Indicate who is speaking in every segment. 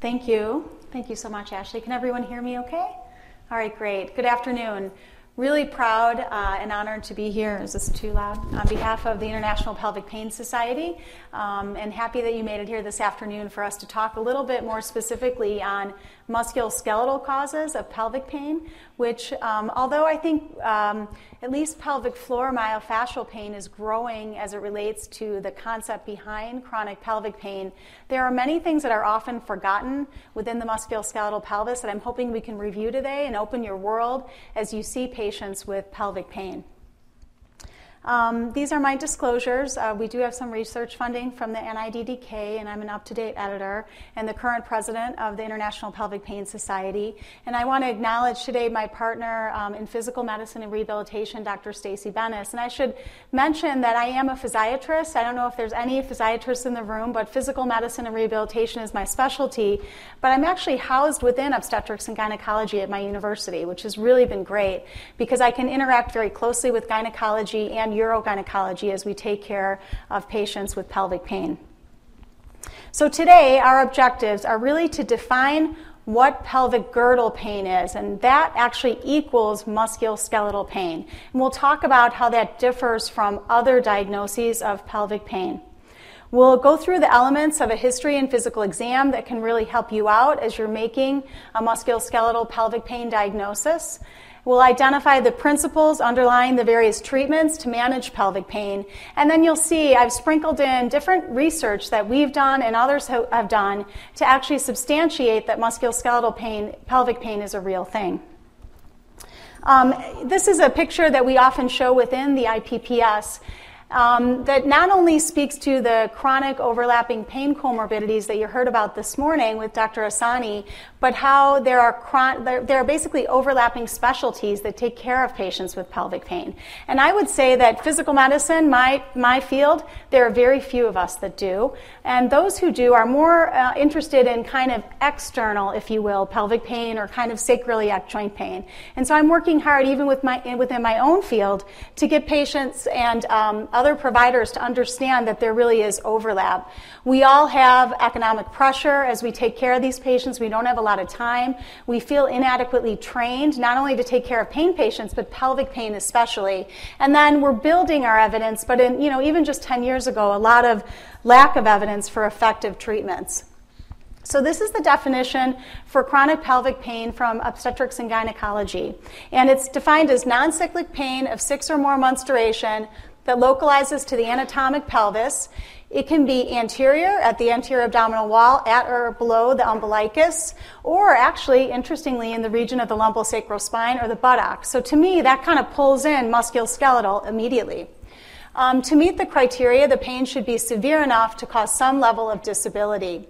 Speaker 1: Thank you. Thank you so much, Ashley. Can everyone hear me okay? All right, great. Good afternoon. Really proud uh, and honored to be here. Is this too loud? On behalf of the International Pelvic Pain Society, um, and happy that you made it here this afternoon for us to talk a little bit more specifically on musculoskeletal causes of pelvic pain, which, um, although I think um, at least pelvic floor myofascial pain is growing as it relates to the concept behind chronic pelvic pain, there are many things that are often forgotten within the musculoskeletal pelvis that I'm hoping we can review today and open your world as you see patients with pelvic pain. Um, these are my disclosures. Uh, we do have some research funding from the NIDDK, and I'm an UpToDate editor and the current president of the International Pelvic Pain Society. And I want to acknowledge today my partner um, in physical medicine and rehabilitation, Dr. Stacy Bennis. And I should mention that I am a physiatrist. I don't know if there's any physiatrists in the room, but physical medicine and rehabilitation is my specialty. But I'm actually housed within obstetrics and gynecology at my university, which has really been great because I can interact very closely with gynecology and urogynecology as we take care of patients with pelvic pain. So, today, our objectives are really to define what pelvic girdle pain is, and that actually equals musculoskeletal pain. And we'll talk about how that differs from other diagnoses of pelvic pain. We'll go through the elements of a history and physical exam that can really help you out as you're making a musculoskeletal pelvic pain diagnosis. We'll identify the principles underlying the various treatments to manage pelvic pain. And then you'll see I've sprinkled in different research that we've done and others have done to actually substantiate that musculoskeletal pain, pelvic pain is a real thing. Um, this is a picture that we often show within the IPPS um, that not only speaks to the chronic overlapping pain comorbidities that you heard about this morning with Dr. As-Sanie, but how there are, chron- there are basically overlapping specialties that take care of patients with pelvic pain. And I would say that physical medicine, my, my field, there are very few of us that do. And those who do are more uh, interested in kind of external, if you will, pelvic pain or kind of sacroiliac joint pain. And so I'm working hard, even with my, within my own field, to get patients and um, other providers to understand that there really is overlap. We all have economic pressure as we take care of these patients. We don't have a lot of time. We feel inadequately trained, not only to take care of pain patients, but pelvic pain especially. And then we're building our evidence, but in, you know, even just 10 years ago, a lot of lack of evidence for effective treatments. So, this is the definition for chronic pelvic pain from obstetrics and gynecology. And it's defined as non cyclic pain of six or more months' duration that localizes to the anatomic pelvis. It can be anterior at the anterior abdominal wall, at or below the umbilicus, or actually, interestingly, in the region of the lumbosacral spine or the buttocks. So to me, that kind of pulls in musculoskeletal immediately. Um, to meet the criteria, the pain should be severe enough to cause some level of disability.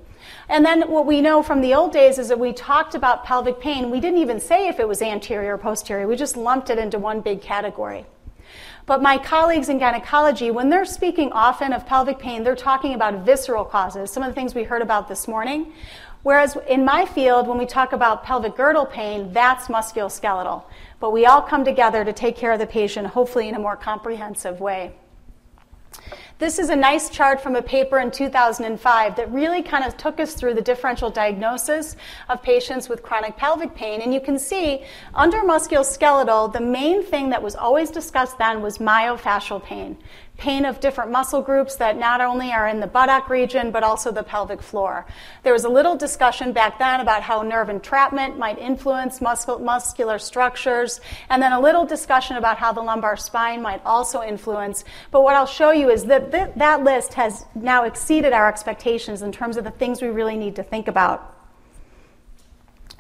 Speaker 1: And then what we know from the old days is that we talked about pelvic pain. We didn't even say if it was anterior or posterior. We just lumped it into one big category. But my colleagues in gynecology, when they're speaking often of pelvic pain, they're talking about visceral causes, some of the things we heard about this morning. Whereas in my field, when we talk about pelvic girdle pain, that's musculoskeletal. But we all come together to take care of the patient, hopefully in a more comprehensive way. This is a nice chart from a paper in 2005 that really kind of took us through the differential diagnosis of patients with chronic pelvic pain. And you can see under musculoskeletal, the main thing that was always discussed then was myofascial pain pain of different muscle groups that not only are in the buttock region but also the pelvic floor. There was a little discussion back then about how nerve entrapment might influence muscle, muscular structures, and then a little discussion about how the lumbar spine might also influence. But what I'll show you is that th- that list has now exceeded our expectations in terms of the things we really need to think about.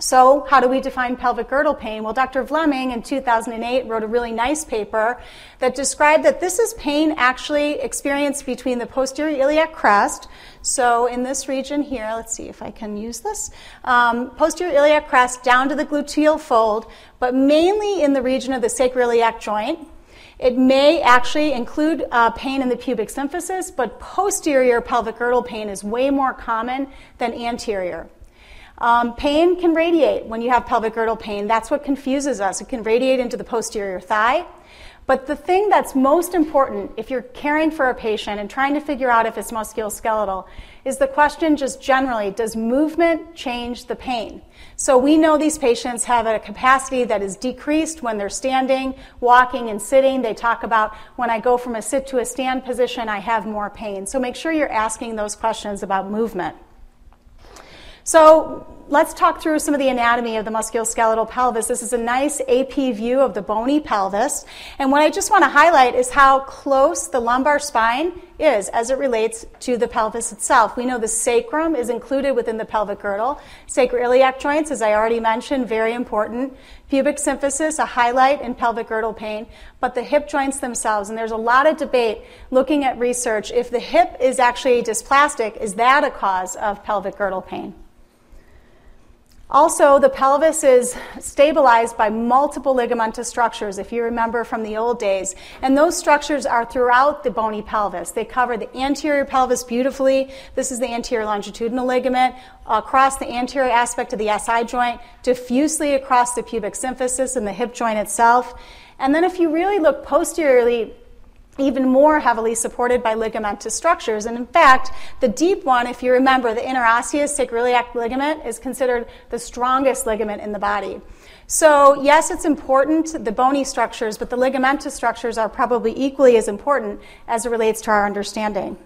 Speaker 1: So, how do we define pelvic girdle pain? Well, Dr. Vleeming in 2008 wrote a really nice paper that described that this is pain actually experienced between the posterior iliac crest. So, in this region here, let's see if I can use this um, posterior iliac crest down to the gluteal fold, but mainly in the region of the sacroiliac joint. It may actually include uh, pain in the pubic symphysis, but posterior pelvic girdle pain is way more common than anterior. Um, pain can radiate when you have pelvic girdle pain. That's what confuses us. It can radiate into the posterior thigh. But the thing that's most important if you're caring for a patient and trying to figure out if it's musculoskeletal is the question just generally does movement change the pain? So we know these patients have a capacity that is decreased when they're standing, walking, and sitting. They talk about when I go from a sit to a stand position, I have more pain. So make sure you're asking those questions about movement. So let's talk through some of the anatomy of the musculoskeletal pelvis. This is a nice AP view of the bony pelvis. And what I just want to highlight is how close the lumbar spine is as it relates to the pelvis itself. We know the sacrum is included within the pelvic girdle. Sacroiliac joints, as I already mentioned, very important. Pubic symphysis, a highlight in pelvic girdle pain, but the hip joints themselves, and there's a lot of debate looking at research. If the hip is actually dysplastic, is that a cause of pelvic girdle pain? Also, the pelvis is stabilized by multiple ligamentous structures, if you remember from the old days. And those structures are throughout the bony pelvis. They cover the anterior pelvis beautifully. This is the anterior longitudinal ligament across the anterior aspect of the SI joint, diffusely across the pubic symphysis and the hip joint itself. And then, if you really look posteriorly, even more heavily supported by ligamentous structures. And in fact, the deep one, if you remember, the interosseous sacroiliac ligament is considered the strongest ligament in the body. So, yes, it's important, the bony structures, but the ligamentous structures are probably equally as important as it relates to our understanding.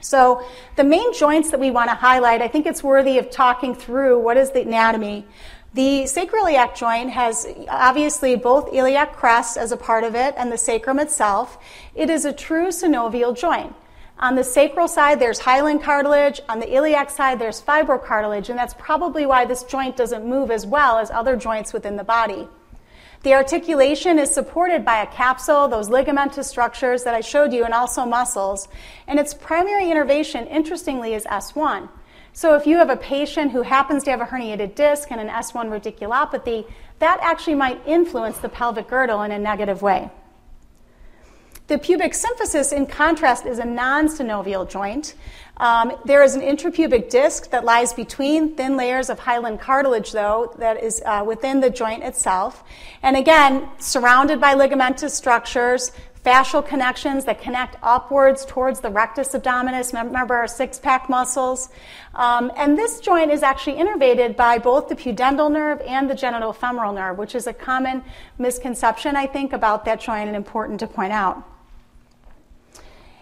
Speaker 1: So, the main joints that we want to highlight, I think it's worthy of talking through what is the anatomy. The sacroiliac joint has obviously both iliac crest as a part of it and the sacrum itself. It is a true synovial joint. On the sacral side, there's hyaline cartilage. On the iliac side, there's fibrocartilage, and that's probably why this joint doesn't move as well as other joints within the body. The articulation is supported by a capsule, those ligamentous structures that I showed you, and also muscles. And its primary innervation, interestingly, is S1. So if you have a patient who happens to have a herniated disc and an S1 radiculopathy, that actually might influence the pelvic girdle in a negative way. The pubic symphysis, in contrast, is a non synovial joint. Um, there is an interpubic disc that lies between thin layers of hyaline cartilage, though, that is uh, within the joint itself. And again, surrounded by ligamentous structures, fascial connections that connect upwards towards the rectus abdominis. Remember our six pack muscles? Um, and this joint is actually innervated by both the pudendal nerve and the genitofemoral nerve, which is a common misconception, I think, about that joint and important to point out.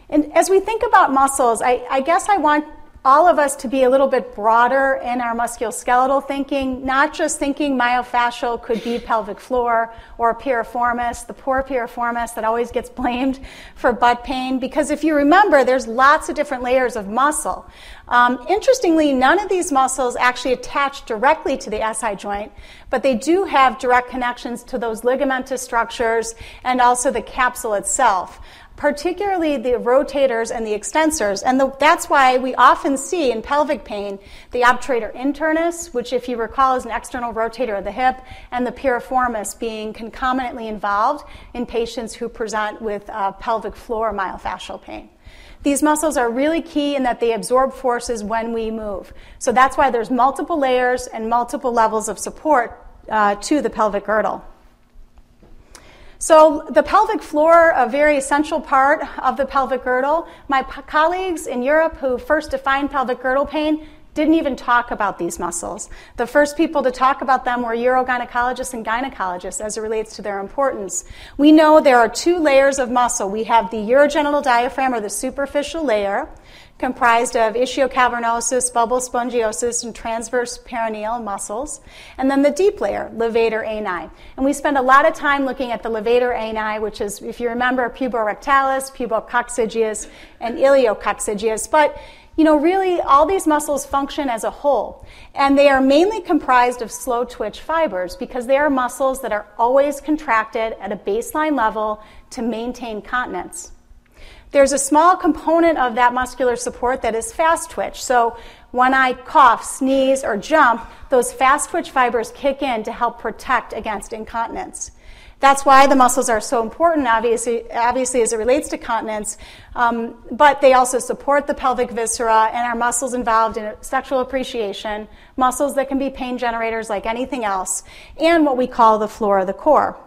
Speaker 1: And as we think about muscles, I, I guess I want all of us to be a little bit broader in our musculoskeletal thinking, not just thinking myofascial could be pelvic floor or piriformis, the poor piriformis that always gets blamed for butt pain. Because if you remember, there's lots of different layers of muscle. Um, interestingly, none of these muscles actually attach directly to the SI joint, but they do have direct connections to those ligamentous structures and also the capsule itself particularly the rotators and the extensors. And the, that's why we often see in pelvic pain the obturator internus, which, if you recall, is an external rotator of the hip, and the piriformis being concomitantly involved in patients who present with uh, pelvic floor myofascial pain. These muscles are really key in that they absorb forces when we move. So that's why there's multiple layers and multiple levels of support uh, to the pelvic girdle. So, the pelvic floor, a very essential part of the pelvic girdle. My p- colleagues in Europe who first defined pelvic girdle pain didn't even talk about these muscles. The first people to talk about them were urogynecologists and gynecologists as it relates to their importance. We know there are two layers of muscle. We have the urogenital diaphragm or the superficial layer, comprised of ischiocavernosus, spongiosus, and transverse perineal muscles, and then the deep layer, levator ani. And we spend a lot of time looking at the levator ani, which is, if you remember, puborectalis, pubococcygeus, and iliococcygeus. But you know, really, all these muscles function as a whole, and they are mainly comprised of slow twitch fibers because they are muscles that are always contracted at a baseline level to maintain continence. There's a small component of that muscular support that is fast twitch. So when I cough, sneeze, or jump, those fast twitch fibers kick in to help protect against incontinence. That's why the muscles are so important, obviously, obviously as it relates to continence. Um, but they also support the pelvic viscera and are muscles involved in sexual appreciation, muscles that can be pain generators like anything else, and what we call the floor of the core.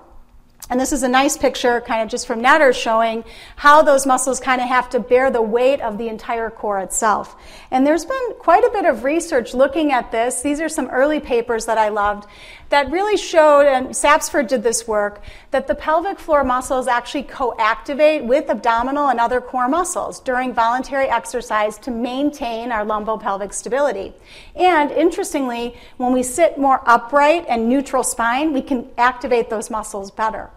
Speaker 1: And this is a nice picture, kind of just from Netter, showing how those muscles kind of have to bear the weight of the entire core itself. And there's been quite a bit of research looking at this. These are some early papers that I loved that really showed, and Sapsford did this work, that the pelvic floor muscles actually co-activate with abdominal and other core muscles during voluntary exercise to maintain our lumbopelvic stability. And interestingly, when we sit more upright and neutral spine, we can activate those muscles better.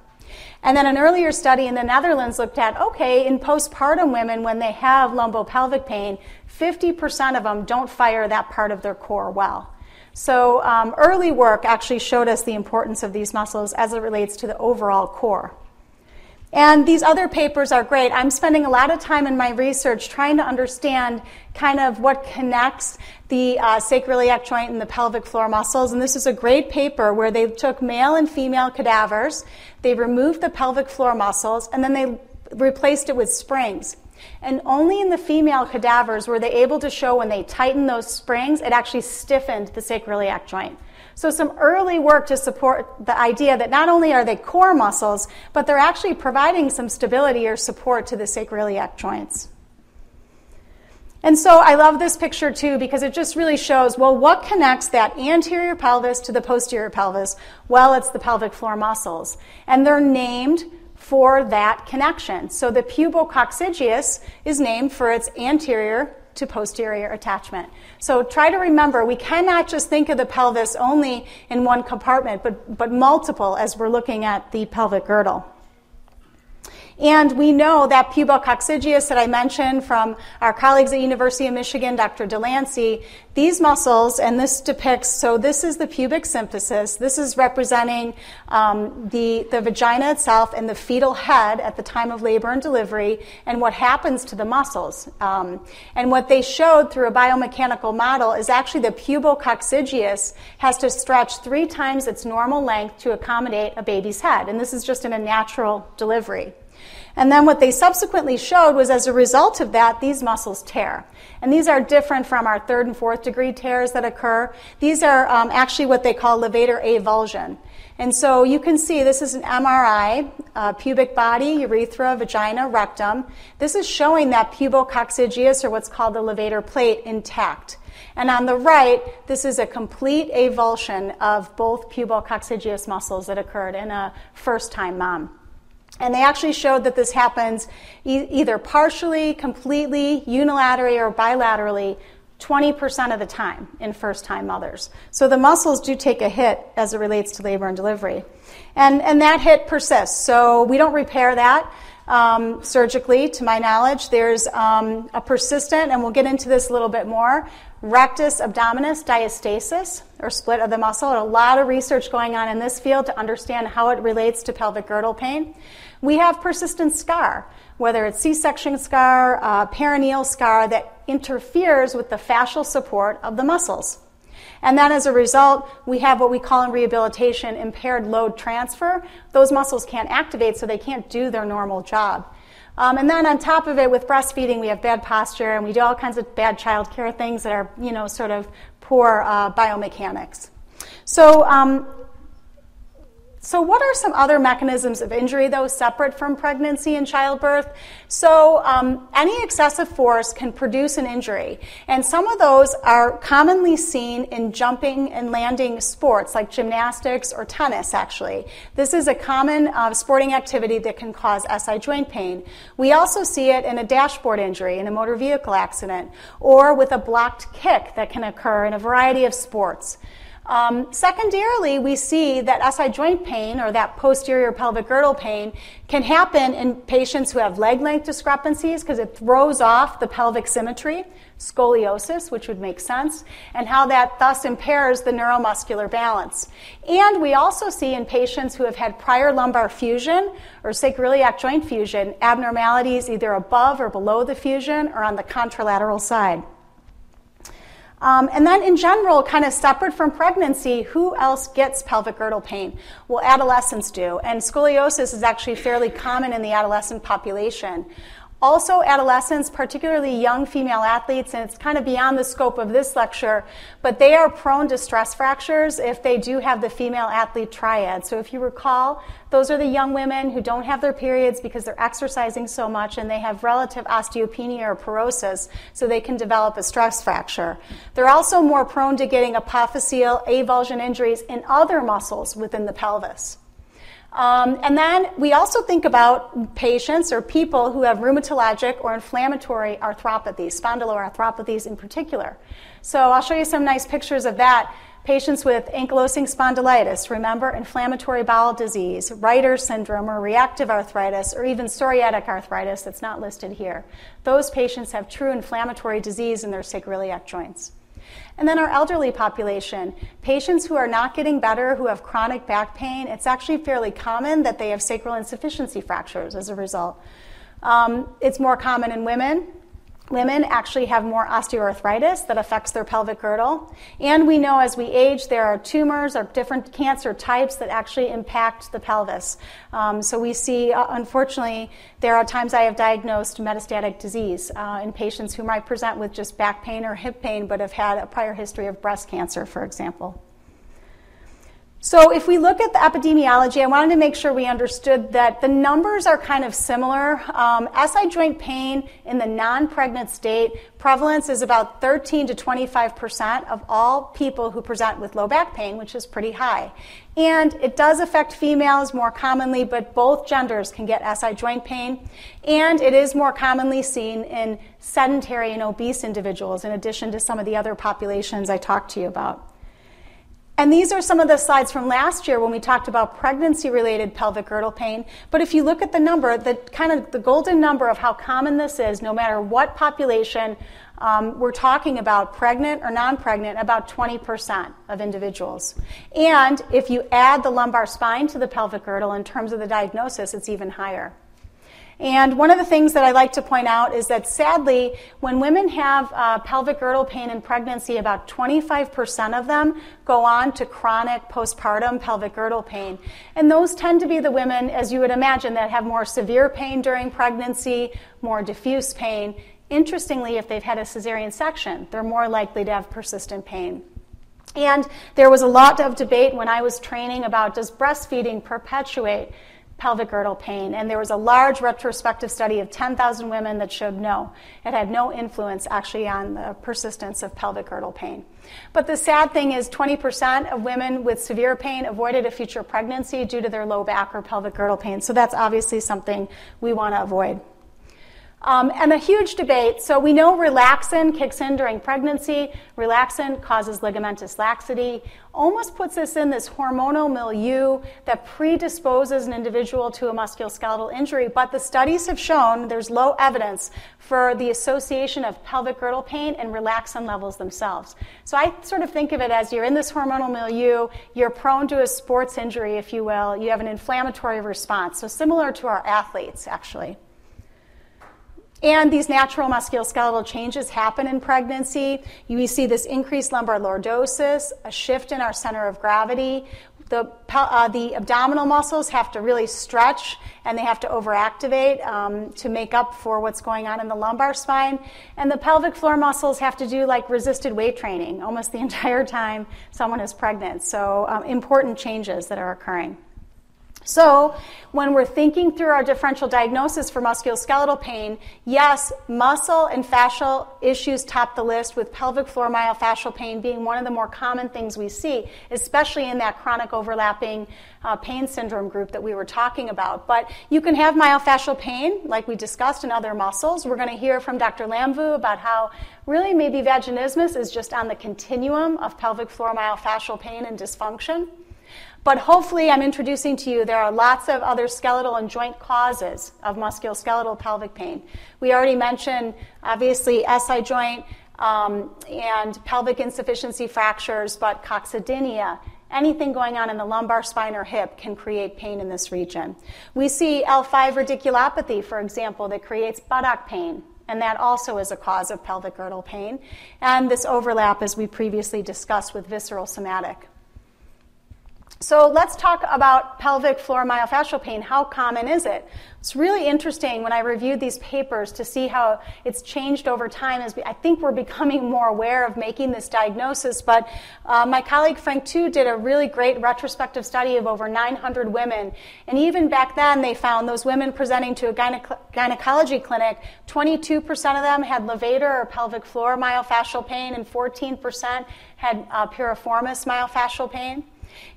Speaker 1: And then an earlier study in the Netherlands looked at okay, in postpartum women, when they have lumbopelvic pain, 50% of them don't fire that part of their core well. So, um, early work actually showed us the importance of these muscles as it relates to the overall core. And these other papers are great. I'm spending a lot of time in my research trying to understand kind of what connects the uh, sacroiliac joint and the pelvic floor muscles. And this is a great paper where they took male and female cadavers, they removed the pelvic floor muscles, and then they replaced it with springs. And only in the female cadavers were they able to show when they tightened those springs, it actually stiffened the sacroiliac joint. So, some early work to support the idea that not only are they core muscles, but they're actually providing some stability or support to the sacroiliac joints. And so I love this picture too because it just really shows well, what connects that anterior pelvis to the posterior pelvis? Well, it's the pelvic floor muscles. And they're named for that connection. So the pubococcygeus is named for its anterior to posterior attachment. So try to remember we cannot just think of the pelvis only in one compartment, but, but multiple as we're looking at the pelvic girdle. And we know that pubococcygeus that I mentioned from our colleagues at University of Michigan, Dr. DeLancey, these muscles, and this depicts, so this is the pubic symphysis. This is representing um, the, the vagina itself and the fetal head at the time of labor and delivery, and what happens to the muscles. Um, and what they showed through a biomechanical model is actually the pubococcygeus has to stretch three times its normal length to accommodate a baby's head. And this is just in a natural delivery. And then what they subsequently showed was as a result of that, these muscles tear. And these are different from our third and fourth degree tears that occur. These are um, actually what they call levator avulsion. And so you can see this is an MRI, uh, pubic body, urethra, vagina, rectum. This is showing that pubococcygeus, or what's called the levator plate, intact. And on the right, this is a complete avulsion of both pubococcygeus muscles that occurred in a first time mom. And they actually showed that this happens e- either partially, completely, unilaterally, or bilaterally 20% of the time in first time mothers. So the muscles do take a hit as it relates to labor and delivery. And, and that hit persists. So we don't repair that um, surgically, to my knowledge. There's um, a persistent, and we'll get into this a little bit more, rectus abdominis diastasis, or split of the muscle. And a lot of research going on in this field to understand how it relates to pelvic girdle pain. We have persistent scar, whether it's C section scar, uh, perineal scar, that interferes with the fascial support of the muscles. And then as a result, we have what we call in rehabilitation impaired load transfer. Those muscles can't activate, so they can't do their normal job. Um, and then on top of it, with breastfeeding, we have bad posture and we do all kinds of bad child care things that are, you know, sort of poor uh, biomechanics. So um, so, what are some other mechanisms of injury, though, separate from pregnancy and childbirth? So, um, any excessive force can produce an injury, and some of those are commonly seen in jumping and landing sports like gymnastics or tennis, actually. This is a common uh, sporting activity that can cause SI joint pain. We also see it in a dashboard injury, in a motor vehicle accident, or with a blocked kick that can occur in a variety of sports. Um, secondarily, we see that SI joint pain or that posterior pelvic girdle pain can happen in patients who have leg length discrepancies because it throws off the pelvic symmetry, scoliosis, which would make sense, and how that thus impairs the neuromuscular balance. And we also see in patients who have had prior lumbar fusion or sacroiliac joint fusion abnormalities either above or below the fusion or on the contralateral side. Um, and then, in general, kind of separate from pregnancy, who else gets pelvic girdle pain? Well, adolescents do. And scoliosis is actually fairly common in the adolescent population. Also, adolescents, particularly young female athletes, and it's kind of beyond the scope of this lecture, but they are prone to stress fractures if they do have the female athlete triad. So, if you recall, those are the young women who don't have their periods because they're exercising so much and they have relative osteopenia or porosis, so they can develop a stress fracture. They're also more prone to getting apophyseal avulsion injuries in other muscles within the pelvis. Um, and then we also think about patients or people who have rheumatologic or inflammatory arthropathies, spondyloarthropathies in particular. So I'll show you some nice pictures of that. Patients with ankylosing spondylitis, remember inflammatory bowel disease, Reiter syndrome or reactive arthritis, or even psoriatic arthritis that's not listed here. Those patients have true inflammatory disease in their sacroiliac joints. And then our elderly population, patients who are not getting better, who have chronic back pain, it's actually fairly common that they have sacral insufficiency fractures as a result. Um, it's more common in women, Women actually have more osteoarthritis that affects their pelvic girdle. And we know as we age, there are tumors or different cancer types that actually impact the pelvis. Um, so we see, uh, unfortunately, there are times I have diagnosed metastatic disease uh, in patients who might present with just back pain or hip pain but have had a prior history of breast cancer, for example. So, if we look at the epidemiology, I wanted to make sure we understood that the numbers are kind of similar. Um, SI joint pain in the non pregnant state, prevalence is about 13 to 25% of all people who present with low back pain, which is pretty high. And it does affect females more commonly, but both genders can get SI joint pain. And it is more commonly seen in sedentary and obese individuals, in addition to some of the other populations I talked to you about. And these are some of the slides from last year when we talked about pregnancy related pelvic girdle pain. But if you look at the number, the kind of the golden number of how common this is, no matter what population um, we're talking about, pregnant or non pregnant, about 20% of individuals. And if you add the lumbar spine to the pelvic girdle in terms of the diagnosis, it's even higher. And one of the things that I like to point out is that sadly, when women have uh, pelvic girdle pain in pregnancy, about 25% of them go on to chronic postpartum pelvic girdle pain. And those tend to be the women, as you would imagine, that have more severe pain during pregnancy, more diffuse pain. Interestingly, if they've had a cesarean section, they're more likely to have persistent pain. And there was a lot of debate when I was training about does breastfeeding perpetuate pelvic girdle pain. And there was a large retrospective study of 10,000 women that showed no, it had no influence actually on the persistence of pelvic girdle pain. But the sad thing is 20% of women with severe pain avoided a future pregnancy due to their low back or pelvic girdle pain. So that's obviously something we want to avoid. Um, and a huge debate. So we know relaxin kicks in during pregnancy. Relaxin causes ligamentous laxity, almost puts us in this hormonal milieu that predisposes an individual to a musculoskeletal injury. But the studies have shown there's low evidence for the association of pelvic girdle pain and relaxin levels themselves. So I sort of think of it as you're in this hormonal milieu, you're prone to a sports injury, if you will. You have an inflammatory response. So similar to our athletes, actually. And these natural musculoskeletal changes happen in pregnancy. You see this increased lumbar lordosis, a shift in our center of gravity. The, uh, the abdominal muscles have to really stretch and they have to overactivate um, to make up for what's going on in the lumbar spine. And the pelvic floor muscles have to do like resisted weight training almost the entire time someone is pregnant. So, um, important changes that are occurring. So, when we're thinking through our differential diagnosis for musculoskeletal pain, yes, muscle and fascial issues top the list, with pelvic floor myofascial pain being one of the more common things we see, especially in that chronic overlapping uh, pain syndrome group that we were talking about. But you can have myofascial pain, like we discussed, in other muscles. We're going to hear from Dr. Lamvu about how really maybe vaginismus is just on the continuum of pelvic floor myofascial pain and dysfunction. But hopefully, I'm introducing to you there are lots of other skeletal and joint causes of musculoskeletal pelvic pain. We already mentioned, obviously, SI joint um, and pelvic insufficiency fractures, but coccydynia, anything going on in the lumbar spine or hip can create pain in this region. We see L5 radiculopathy, for example, that creates buttock pain, and that also is a cause of pelvic girdle pain. And this overlap, as we previously discussed, with visceral somatic. So let's talk about pelvic floor myofascial pain. How common is it? It's really interesting when I reviewed these papers to see how it's changed over time. As I think we're becoming more aware of making this diagnosis. But uh, my colleague Frank Tu did a really great retrospective study of over 900 women, and even back then they found those women presenting to a gyne- gynecology clinic, 22% of them had levator or pelvic floor myofascial pain, and 14% had uh, piriformis myofascial pain.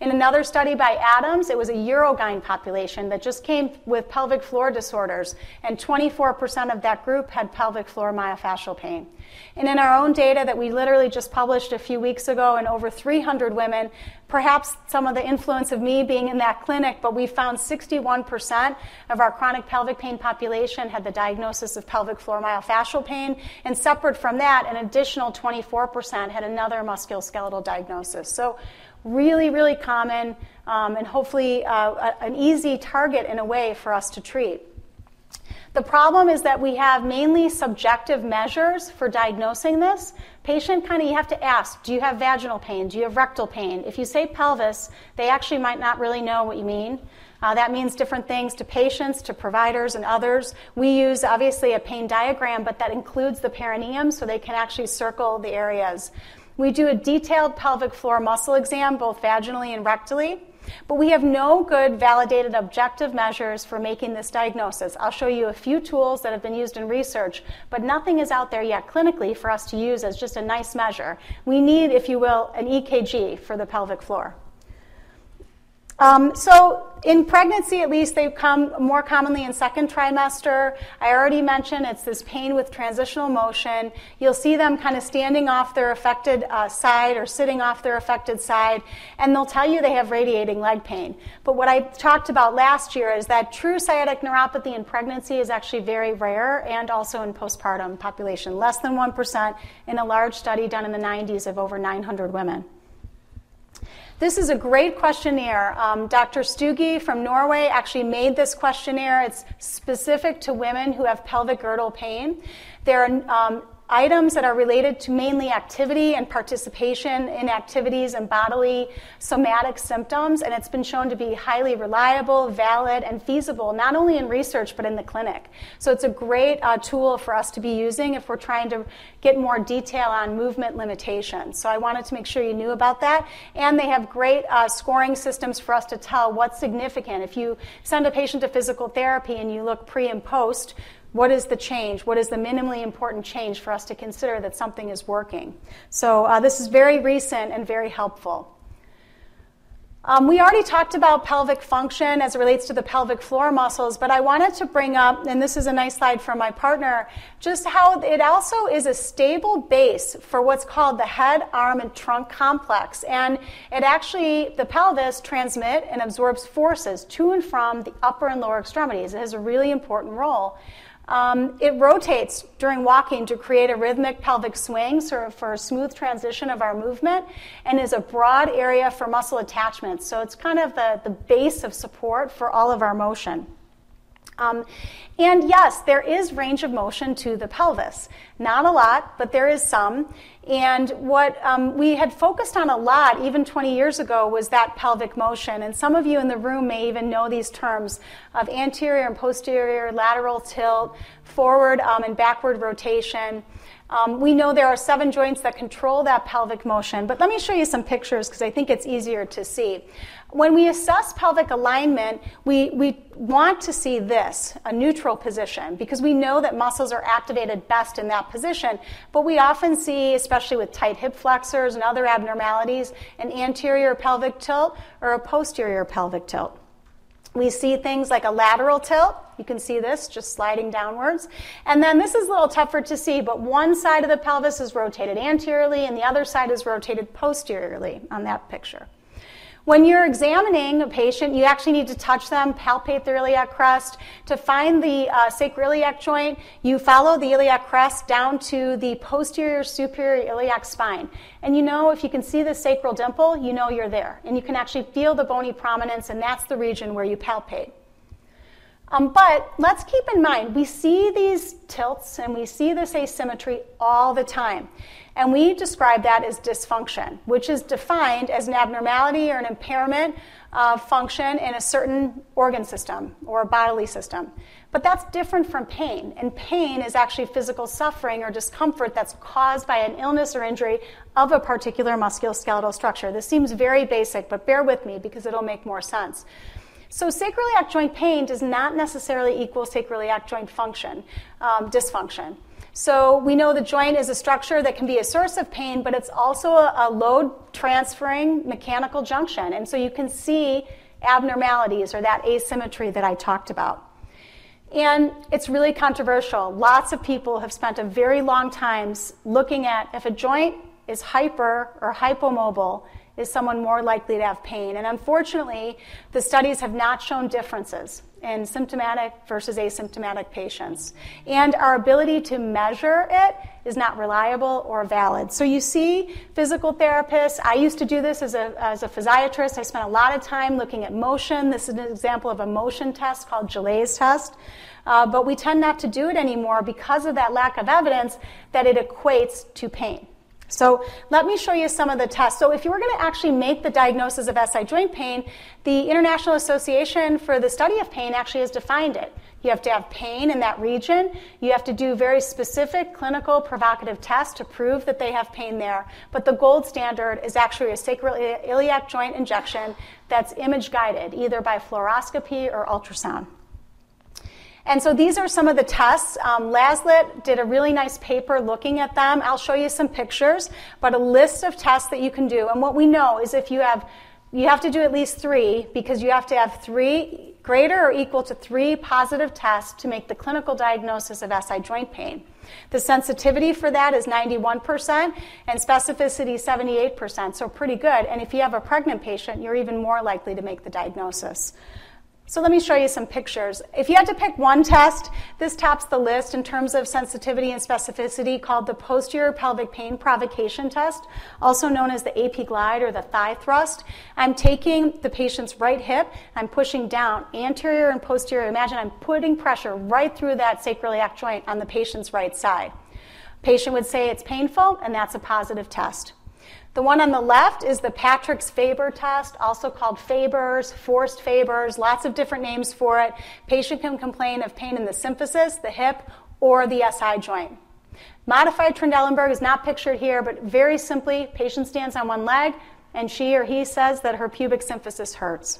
Speaker 1: In another study by Adams, it was a urogyn population that just came with pelvic floor disorders, and 24% of that group had pelvic floor myofascial pain. And in our own data that we literally just published a few weeks ago in over 300 women, perhaps some of the influence of me being in that clinic, but we found 61% of our chronic pelvic pain population had the diagnosis of pelvic floor myofascial pain, and separate from that, an additional 24% had another musculoskeletal diagnosis. So really, really common, um, and hopefully uh, an easy target in a way for us to treat. The problem is that we have mainly subjective measures for diagnosing this. Patient kind of, you have to ask, do you have vaginal pain? Do you have rectal pain? If you say pelvis, they actually might not really know what you mean. Uh, that means different things to patients, to providers, and others. We use obviously a pain diagram, but that includes the perineum so they can actually circle the areas. We do a detailed pelvic floor muscle exam, both vaginally and rectally, but we have no good validated objective measures for making this diagnosis. I'll show you a few tools that have been used in research, but nothing is out there yet clinically for us to use as just a nice measure. We need, if you will, an EKG for the pelvic floor. Um, so, in pregnancy, at least, they come more commonly in second trimester. I already mentioned it's this pain with transitional motion. You'll see them kind of standing off their affected uh, side or sitting off their affected side, and they'll tell you they have radiating leg pain. But what I talked about last year is that true sciatic neuropathy in pregnancy is actually very rare and also in postpartum population, less than 1% in a large study done in the 90s of over 900 women. This is a great questionnaire. Um, Dr. Stuge from Norway actually made this questionnaire. It's specific to women who have pelvic girdle pain. There are um, items that are related to mainly activity and participation in activities and bodily somatic symptoms, and it's been shown to be highly reliable, valid, and feasible, not only in research but in the clinic. So it's a great uh, tool for us to be using if we're trying to get more detail on movement limitations. So I wanted to make sure you knew about that. And they have great uh, scoring systems for us to tell what's significant. If you send a patient to physical therapy and you look pre and post, what is the change? What is the minimally important change for us to consider that something is working? So, uh, this is very recent and very helpful. Um, we already talked about pelvic function as it relates to the pelvic floor muscles, but I wanted to bring up, and this is a nice slide from my partner, just how it also is a stable base for what's called the head, arm, and trunk complex. And it actually, the pelvis transmit and absorbs forces to and from the upper and lower extremities. It has a really important role. Um, it rotates during walking to create a rhythmic pelvic swing so for a smooth transition of our movement and is a broad area for muscle attachment. So it's kind of the, the base of support for all of our motion. Um, and yes, there is range of motion to the pelvis. Not a lot, but there is some. And what um, we had focused on a lot, even 20 years ago, was that pelvic motion. And some of you in the room may even know these terms of anterior and posterior, lateral tilt, forward um, and backward rotation. Um, we know there are seven joints that control that pelvic motion, but let me show you some pictures because I think it's easier to see. When we assess pelvic alignment, we, we want to see this, a neutral position, because we know that muscles are activated best in that position, but we often see, especially with tight hip flexors and other abnormalities, an anterior pelvic tilt or a posterior pelvic tilt. We see things like a lateral tilt. You can see this just sliding downwards. And then this is a little tougher to see, but one side of the pelvis is rotated anteriorly and the other side is rotated posteriorly on that picture. When you're examining a patient, you actually need to touch them, palpate the iliac crest. To find the uh, sacroiliac joint, you follow the iliac crest down to the posterior superior iliac spine. And you know, if you can see the sacral dimple, you know you're there. And you can actually feel the bony prominence, and that's the region where you palpate. Um, but let's keep in mind, we see these tilts and we see this asymmetry all the time. And we describe that as dysfunction, which is defined as an abnormality or an impairment of function in a certain organ system or bodily system. But that's different from pain. And pain is actually physical suffering or discomfort that's caused by an illness or injury of a particular musculoskeletal structure. This seems very basic, but bear with me because it'll make more sense. So, sacroiliac joint pain does not necessarily equal sacroiliac joint function, um, dysfunction. So, we know the joint is a structure that can be a source of pain, but it's also a, a load transferring mechanical junction. And so, you can see abnormalities or that asymmetry that I talked about. And it's really controversial. Lots of people have spent a very long time looking at if a joint is hyper or hypomobile is someone more likely to have pain? And unfortunately, the studies have not shown differences in symptomatic versus asymptomatic patients. And our ability to measure it is not reliable or valid. So you see physical therapists. I used to do this as a, as a physiatrist. I spent a lot of time looking at motion. This is an example of a motion test called Gillet's test. Uh, but we tend not to do it anymore because of that lack of evidence that it equates to pain. So let me show you some of the tests. So if you were going to actually make the diagnosis of SI joint pain, the International Association for the Study of Pain actually has defined it. You have to have pain in that region. You have to do very specific clinical provocative tests to prove that they have pain there. But the gold standard is actually a sacroiliac joint injection that's image guided, either by fluoroscopy or ultrasound. And so these are some of the tests. Um, did a really nice paper looking at them. I'll show you some pictures, but a list of tests that you can do. And what we know is if you have, you have to do at least three because you have to have three greater or equal to three positive tests to make the clinical diagnosis of SI joint pain. The sensitivity for that is 91% and specificity 78%, so pretty good. And if you have a pregnant patient, you're even more likely to make the diagnosis. So let me show you some pictures. If you had to pick one test, this tops the list in terms of sensitivity and specificity called the posterior pelvic pain provocation test, also known as the AP glide or the thigh thrust. I'm taking the patient's right hip, I'm pushing down anterior and posterior. Imagine I'm putting pressure right through that sacroiliac joint on the patient's right side. Patient would say it's painful, and that's a positive test. The one on the left is the Patrick's Faber test, also called Faber's, forced Faber's, lots of different names for it. Patient can complain of pain in the symphysis, the hip, or the SI joint. Modified Trendelenburg is not pictured here, but very simply, patient stands on one leg and she or he says that her pubic symphysis hurts.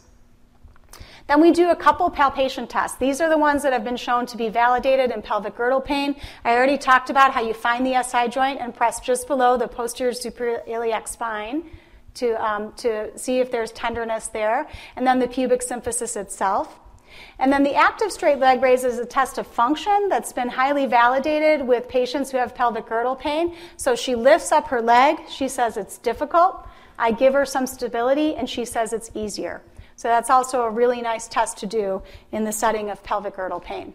Speaker 1: Then we do a couple palpation tests. These are the ones that have been shown to be validated in pelvic girdle pain. I already talked about how you find the SI joint and press just below the posterior superior iliac spine to, um, to see if there's tenderness there, and then the pubic symphysis itself. And then the active straight leg raise is a test of function that's been highly validated with patients who have pelvic girdle pain. So she lifts up her leg, she says it's difficult. I give her some stability, and she says it's easier. So that's also a really nice test to do in the setting of pelvic girdle pain.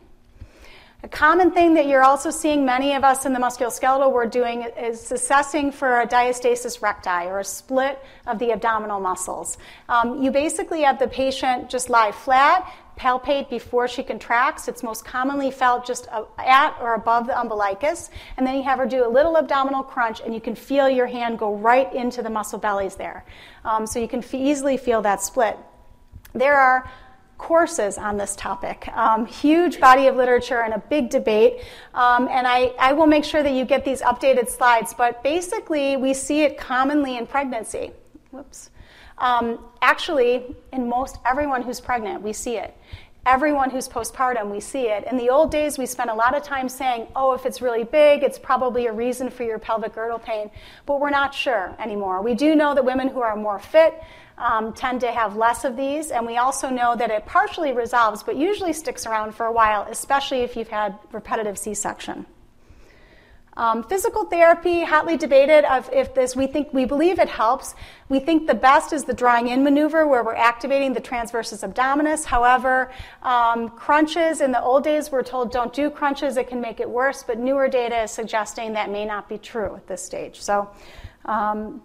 Speaker 1: A common thing that you're also seeing many of us in the musculoskeletal we're doing is assessing for a diastasis recti or a split of the abdominal muscles. Um, you basically have the patient just lie flat, palpate before she contracts. It's most commonly felt just at or above the umbilicus. And then you have her do a little abdominal crunch, and you can feel your hand go right into the muscle bellies there. Um, so you can f- easily feel that split. There are courses on this topic, um, huge body of literature and a big debate. Um, and I, I will make sure that you get these updated slides, but basically, we see it commonly in pregnancy. Whoops. Um, actually, in most everyone who's pregnant, we see it. Everyone who's postpartum, we see it. In the old days, we spent a lot of time saying, oh, if it's really big, it's probably a reason for your pelvic girdle pain. But we're not sure anymore. We do know that women who are more fit, um, tend to have less of these, and we also know that it partially resolves, but usually sticks around for a while, especially if you've had repetitive C section. Um, physical therapy, hotly debated of if this, we think, we believe it helps. We think the best is the drawing in maneuver where we're activating the transversus abdominis. However, um, crunches, in the old days, we're told don't do crunches, it can make it worse, but newer data is suggesting that may not be true at this stage. So, um,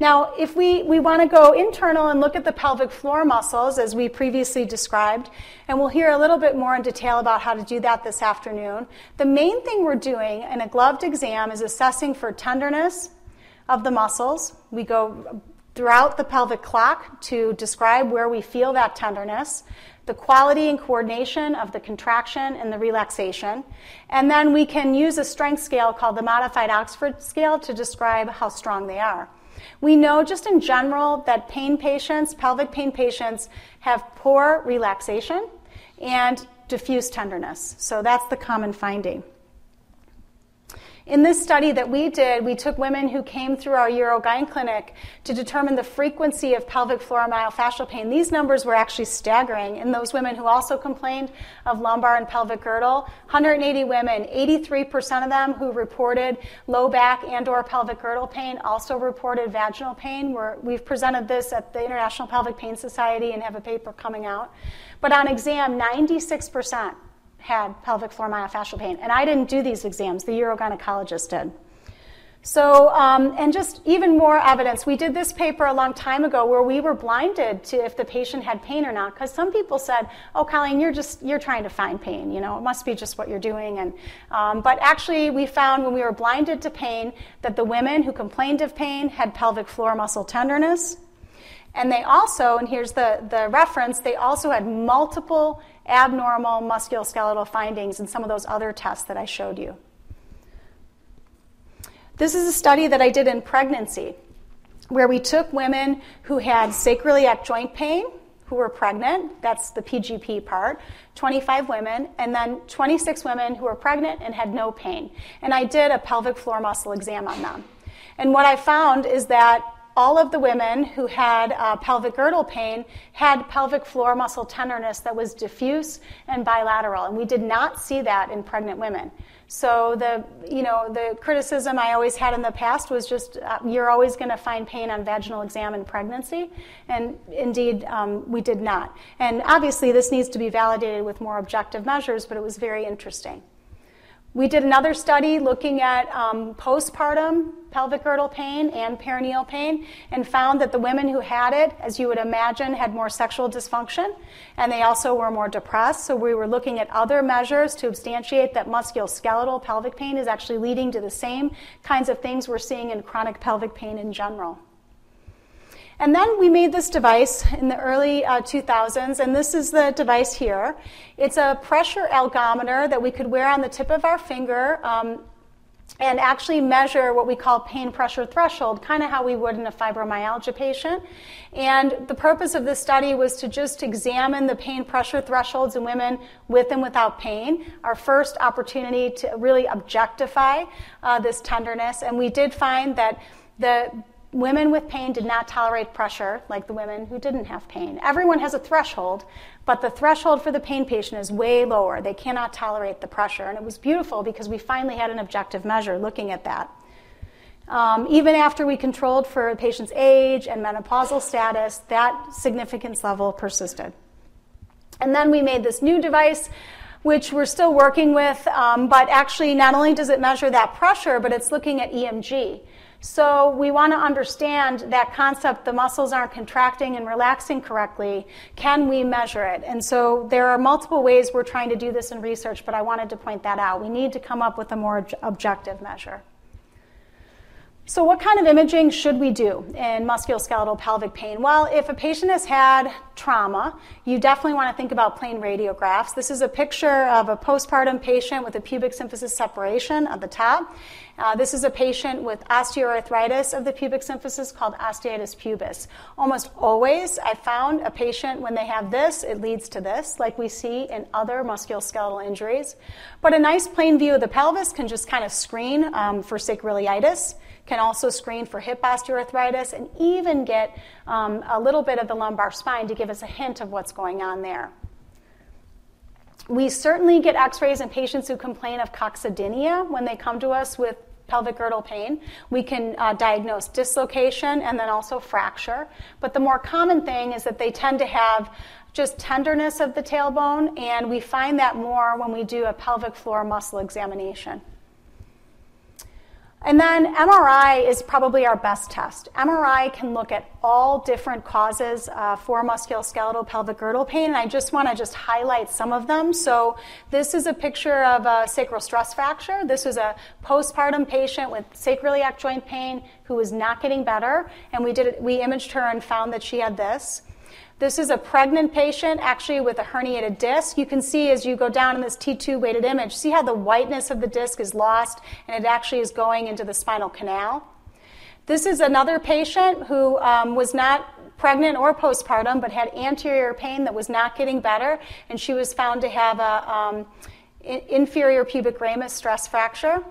Speaker 1: Now, if we, we want to go internal and look at the pelvic floor muscles, as we previously described, and we'll hear a little bit more in detail about how to do that this afternoon, the main thing we're doing in a gloved exam is assessing for tenderness of the muscles. We go throughout the pelvic clock to describe where we feel that tenderness, the quality and coordination of the contraction and the relaxation. And then we can use a strength scale called the modified Oxford scale to describe how strong they are. We know just in general that pain patients, pelvic pain patients, have poor relaxation and diffuse tenderness. So that's the common finding. In this study that we did, we took women who came through our Urogyn clinic to determine the frequency of pelvic floor myofascial pain. These numbers were actually staggering in those women who also complained of lumbar and pelvic girdle. 180 women, 83% of them who reported low back and or pelvic girdle pain also reported vaginal pain. We're, we've presented this at the International Pelvic Pain Society and have a paper coming out. But on exam, 96% had pelvic floor myofascial pain. And I didn't do these exams, the urogynecologist did. So, um, and just even more evidence. We did this paper a long time ago where we were blinded to if the patient had pain or not, because some people said, "Oh, Colleen, you're just you're trying to find pain. You know, it must be just what you're doing." And um, but actually, we found when we were blinded to pain that the women who complained of pain had pelvic floor muscle tenderness, and they also, and here's the the reference, they also had multiple abnormal musculoskeletal findings in some of those other tests that I showed you. This is a study that I did in pregnancy where we took women who had sacroiliac joint pain who were pregnant, that's the PGP part, 25 women, and then 26 women who were pregnant and had no pain. And I did a pelvic floor muscle exam on them. And what I found is that all of the women who had uh, pelvic girdle pain had pelvic floor muscle tenderness that was diffuse and bilateral, and we did not see that in pregnant women. So the you know the criticism I always had in the past was just uh, you're always going to find pain on vaginal exam in pregnancy, and indeed um, we did not. And obviously this needs to be validated with more objective measures, but it was very interesting. We did another study looking at um, postpartum pelvic girdle pain and perineal pain and found that the women who had it, as you would imagine, had more sexual dysfunction and they also were more depressed. So we were looking at other measures to substantiate that musculoskeletal pelvic pain is actually leading to the same kinds of things we're seeing in chronic pelvic pain in general. And then we made this device in the early uh, 2000s, and this is the device here. It's a pressure algometer that we could wear on the tip of our finger um, and actually measure what we call pain pressure threshold, kind of how we would in a fibromyalgia patient. And the purpose of this study was to just examine the pain pressure thresholds in women with and without pain. Our first opportunity to really objectify uh, this tenderness. And we did find that the women with pain did not tolerate pressure like the women who didn't have pain. Everyone has a threshold, but the threshold for the pain patient is way lower. They cannot tolerate the pressure. And it was beautiful because we finally had an objective measure looking at that. Um, even after we controlled for the patient's age and menopausal status, that significance level persisted. And then we made this new device which we're still working with, um, but actually, not only does it measure that pressure, but it's looking at EMG. So we want to understand that concept the muscles aren't contracting and relaxing correctly. Can we measure it? And so there are multiple ways we're trying to do this in research, but I wanted to point that out. We need to come up with a more objective measure. So, what kind of imaging should we do in musculoskeletal pelvic pain? Well, if a patient has had trauma, you definitely want to think about plain radiographs. This is a picture of a postpartum patient with a pubic symphysis separation at the top. Uh, this is a patient with osteoarthritis of the pubic symphysis called osteitis pubis. Almost always, I found a patient when they have this, it leads to this, like we see in other musculoskeletal injuries. But a nice plain view of the pelvis can just kind of screen um, for sacroiliitis can also screen for hip osteoarthritis and even get um, a little bit of the lumbar spine to give us a hint of what's going on there. We certainly get x rays in patients who complain of coccydynia when they come to us with pelvic girdle pain. We can uh, diagnose dislocation and then also fracture. But the more common thing is that they tend to have just tenderness of the tailbone, and we find that more when we do a pelvic floor muscle examination. And then MRI is probably our best test. MRI can look at all different causes uh, for musculoskeletal pelvic girdle pain, and I just want to just highlight some of them. So this is a picture of a sacral stress fracture. This was a postpartum patient with sacroiliac joint pain who was not getting better, and we did we imaged her and found that she had this. This is a pregnant patient, actually with a herniated disc. You can see as you go down in this T2 weighted image, see how the whiteness of the disc is lost and it actually is going into the spinal canal. This is another patient who um, was not pregnant or postpartum, but had anterior pain that was not getting better, and she was found to have a um, inferior pubic ramus stress fracture.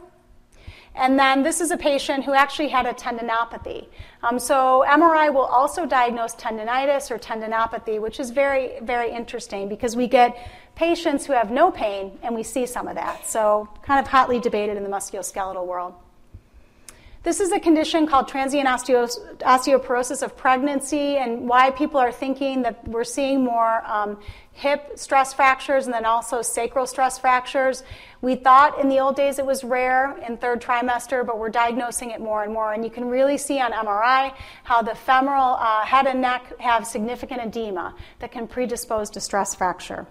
Speaker 1: And then this is a patient who actually had a tendinopathy. Um, so MRI will also diagnose tendinitis or tendinopathy, which is very, very interesting because we get patients who have no pain and we see some of that. So kind of hotly debated in the musculoskeletal world. This is a condition called transient osteoporosis of pregnancy, and why people are thinking that we're seeing more um, hip stress fractures and then also sacral stress fractures. We thought in the old days it was rare in third trimester, but we're diagnosing it more and more. And you can really see on MRI how the femoral uh, head and neck have significant edema that can predispose to stress fracture.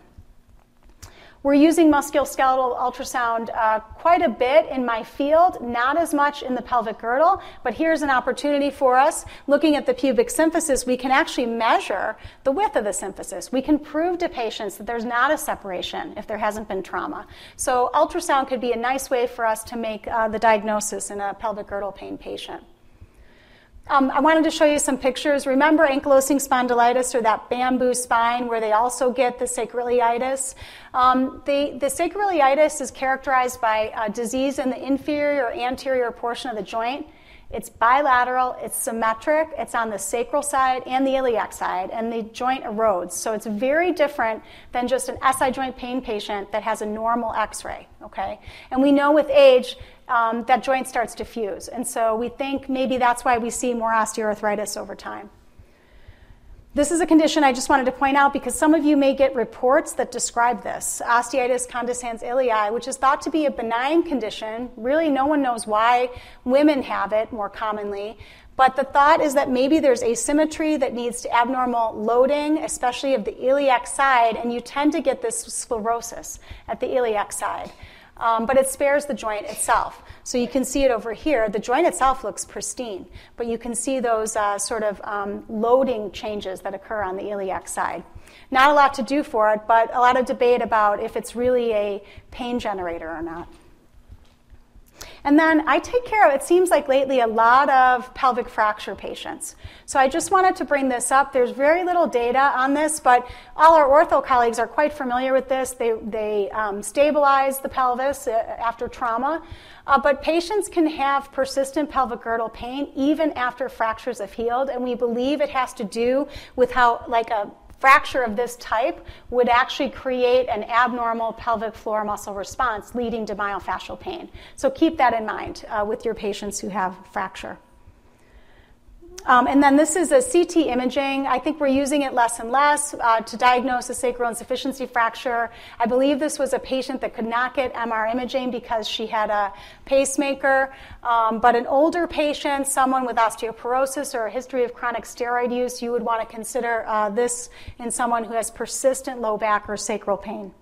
Speaker 1: We're using musculoskeletal ultrasound uh, quite a bit in my field, not as much in the pelvic girdle, but here's an opportunity for us. Looking at the pubic symphysis, we can actually measure the width of the symphysis. We can prove to patients that there's not a separation if there hasn't been trauma. So, ultrasound could be a nice way for us to make uh, the diagnosis in a pelvic girdle pain patient. Um, I wanted to show you some pictures. Remember ankylosing spondylitis or that bamboo spine where they also get the sacroiliitis? Um, the, the sacroiliitis is characterized by a disease in the inferior or anterior portion of the joint. It's bilateral, it's symmetric, it's on the sacral side and the iliac side, and the joint erodes. So it's very different than just an SI joint pain patient that has a normal x ray, okay? And we know with age, um, that joint starts to fuse. And so we think maybe that's why we see more osteoarthritis over time. This is a condition I just wanted to point out because some of you may get reports that describe this osteitis condensans ilii, which is thought to be a benign condition. Really, no one knows why women have it more commonly. But the thought is that maybe there's asymmetry that needs to abnormal loading, especially of the iliac side, and you tend to get this sclerosis at the iliac side um, but it spares the joint itself. So you can see it over here. The joint itself looks pristine, but you can see those uh, sort of um, loading changes that occur on the iliac side. Not a lot to do for it, but a lot of debate about if it's really a pain generator or not. And then I take care of, it seems like lately, a lot of pelvic fracture patients. So I just wanted to bring this up. There's very little data on this, but all our ortho colleagues are quite familiar with this. They, they um, stabilize the pelvis uh, after trauma. Uh, but patients can have persistent pelvic girdle pain even after fractures have healed, and we believe it has to do with how, like a fracture of this type would actually create an abnormal pelvic floor muscle response leading to myofascial pain. So keep that in mind uh, with your patients who have fracture. Um, and then this is a CT imaging. I think we're using it less and less uh, to diagnose a sacral insufficiency fracture. I believe this was a patient that could not get MR imaging because she had a pacemaker. Um, but an older patient, someone with osteoporosis or a history of chronic steroid use, you would want to consider uh, this in someone who has persistent low back or sacral pain.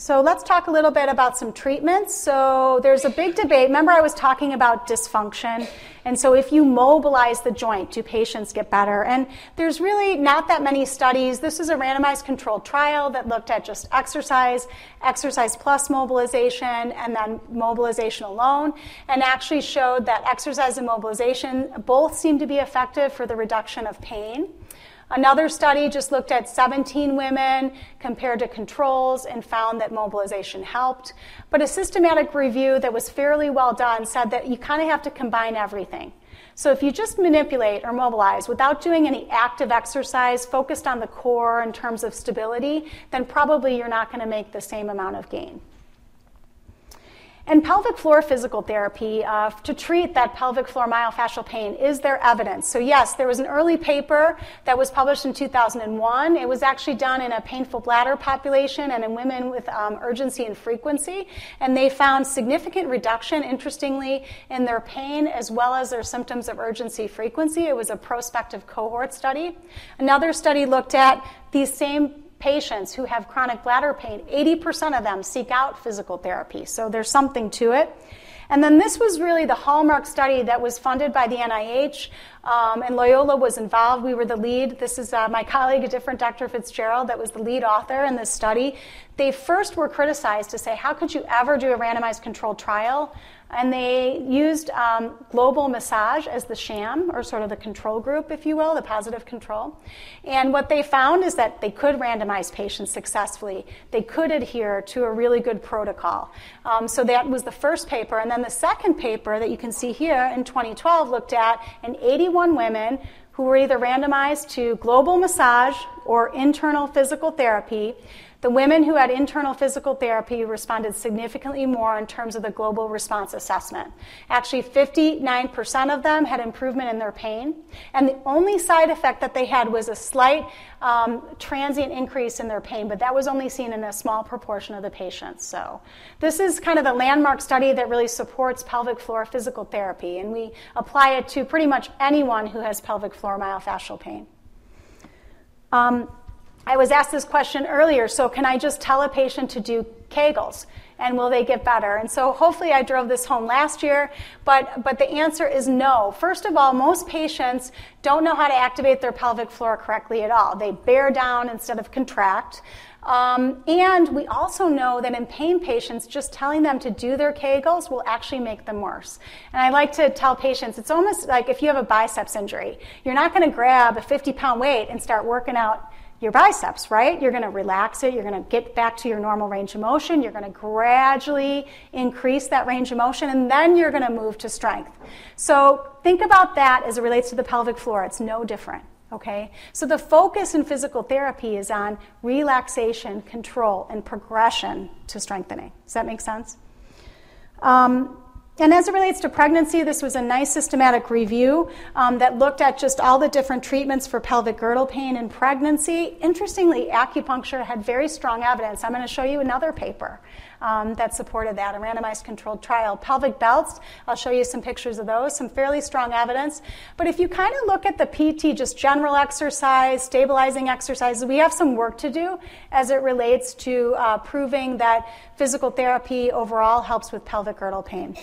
Speaker 1: So let's talk a little bit about some treatments. So there's a big debate. Remember, I was talking about dysfunction. And so if you mobilize the joint, do patients get better? And there's really not that many studies. This is a randomized controlled trial that looked at just exercise, exercise plus mobilization, and then mobilization alone, and actually showed that exercise and mobilization both seem to be effective for the reduction of pain. Another study just looked at 17 women compared to controls and found that mobilization helped. But a systematic review that was fairly well done said that you kind of have to combine everything. So if you just manipulate or mobilize without doing any active exercise focused on the core in terms of stability, then probably you're not going to make the same amount of gain. And pelvic floor physical therapy uh, to treat that pelvic floor myofascial pain, is there evidence? So, yes, there was an early paper that was published in 2001. It was actually done in a painful bladder population and in women with um, urgency and frequency. And they found significant reduction, interestingly, in their pain as well as their symptoms of urgency frequency. It was a prospective cohort study. Another study looked at these same patients who have chronic bladder pain, 80% of them seek out physical therapy. So there's something to it. And then this was really the hallmark study that was funded by the NIH, um, and Loyola was involved. We were the lead. This is uh, my colleague, a different Dr. Fitzgerald, that was the lead author in this study. They first were criticized to say, how could you ever do a randomized controlled trial and they used um, global massage as the sham, or sort of the control group, if you will, the positive control. And what they found is that they could randomize patients successfully. They could adhere to a really good protocol. Um, so that was the first paper. And then the second paper that you can see here in 2012 looked at in 81 women who were either randomized to global massage or internal physical therapy the women who had internal physical therapy responded significantly more in terms of the global response assessment. Actually, 59% of them had improvement in their pain, and the only side effect that they had was a slight um, transient increase in their pain, but that was only seen in a small proportion of the patients. So, this is kind of the landmark study that really supports pelvic floor physical therapy, and we apply it to pretty much anyone who has pelvic floor myofascial pain. Um, I was asked this question earlier so, can I just tell a patient to do Kegels? And will they get better? And so, hopefully, I drove this home last year, but, but the answer is no. First of all, most patients don't know how to activate their pelvic floor correctly at all. They bear down instead of contract. Um, and we also know that in pain patients, just telling them to do their Kegels will actually make them worse. And I like to tell patients it's almost like if you have a biceps injury, you're not going to grab a 50 pound weight and start working out your biceps, right? You're going to relax it. You're going to get back to your normal range of motion. You're going to gradually increase that range of motion, and then you're going to move to strength. So think about that as it relates to the pelvic floor. It's no different. Okay? So the focus in physical therapy is on relaxation, control, and progression to strengthening. Does that make sense? Um, and as it relates to pregnancy, this was a nice systematic review um, that looked at just all the different treatments for pelvic girdle pain in pregnancy. Interestingly, acupuncture had very strong evidence. I'm going to show you another paper um, that supported that, a randomized controlled trial. Pelvic belts, I'll show you some pictures of those, some fairly strong evidence. But if you kind of look at the PT, just general exercise, stabilizing exercises, we have some work to do as it relates to uh, proving that physical therapy overall helps with pelvic girdle pain.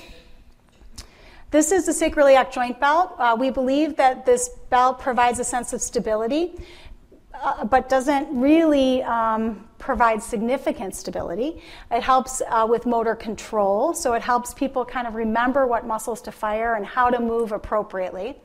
Speaker 1: This is the sacroiliac joint belt. Uh, we believe that this belt provides a sense of stability, uh, but doesn't really um, provides significant stability. It helps uh, with motor control, so it helps people kind of remember what muscles to fire and how to move appropriately.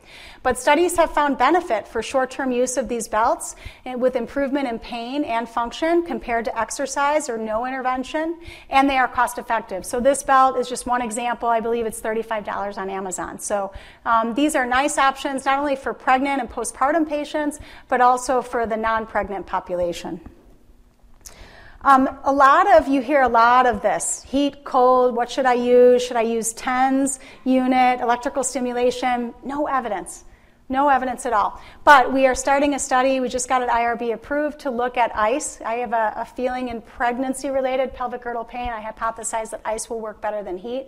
Speaker 1: But studies have found benefit for short term use of these belts with improvement in pain and function compared to exercise or no intervention, and they are cost effective. So, this belt is just one example. I believe it's $35 on Amazon. So, um, these are nice options not only for pregnant and postpartum patients, but also for the non pregnant population. Um, a lot of, you hear a lot of this heat, cold, what should I use? Should I use TENS unit, electrical stimulation? No evidence. No evidence at all. But we are starting a study. We just got an IRB approved to look at ice. I have a, a feeling in pregnancy related pelvic girdle pain, I hypothesize that ice will work better than heat.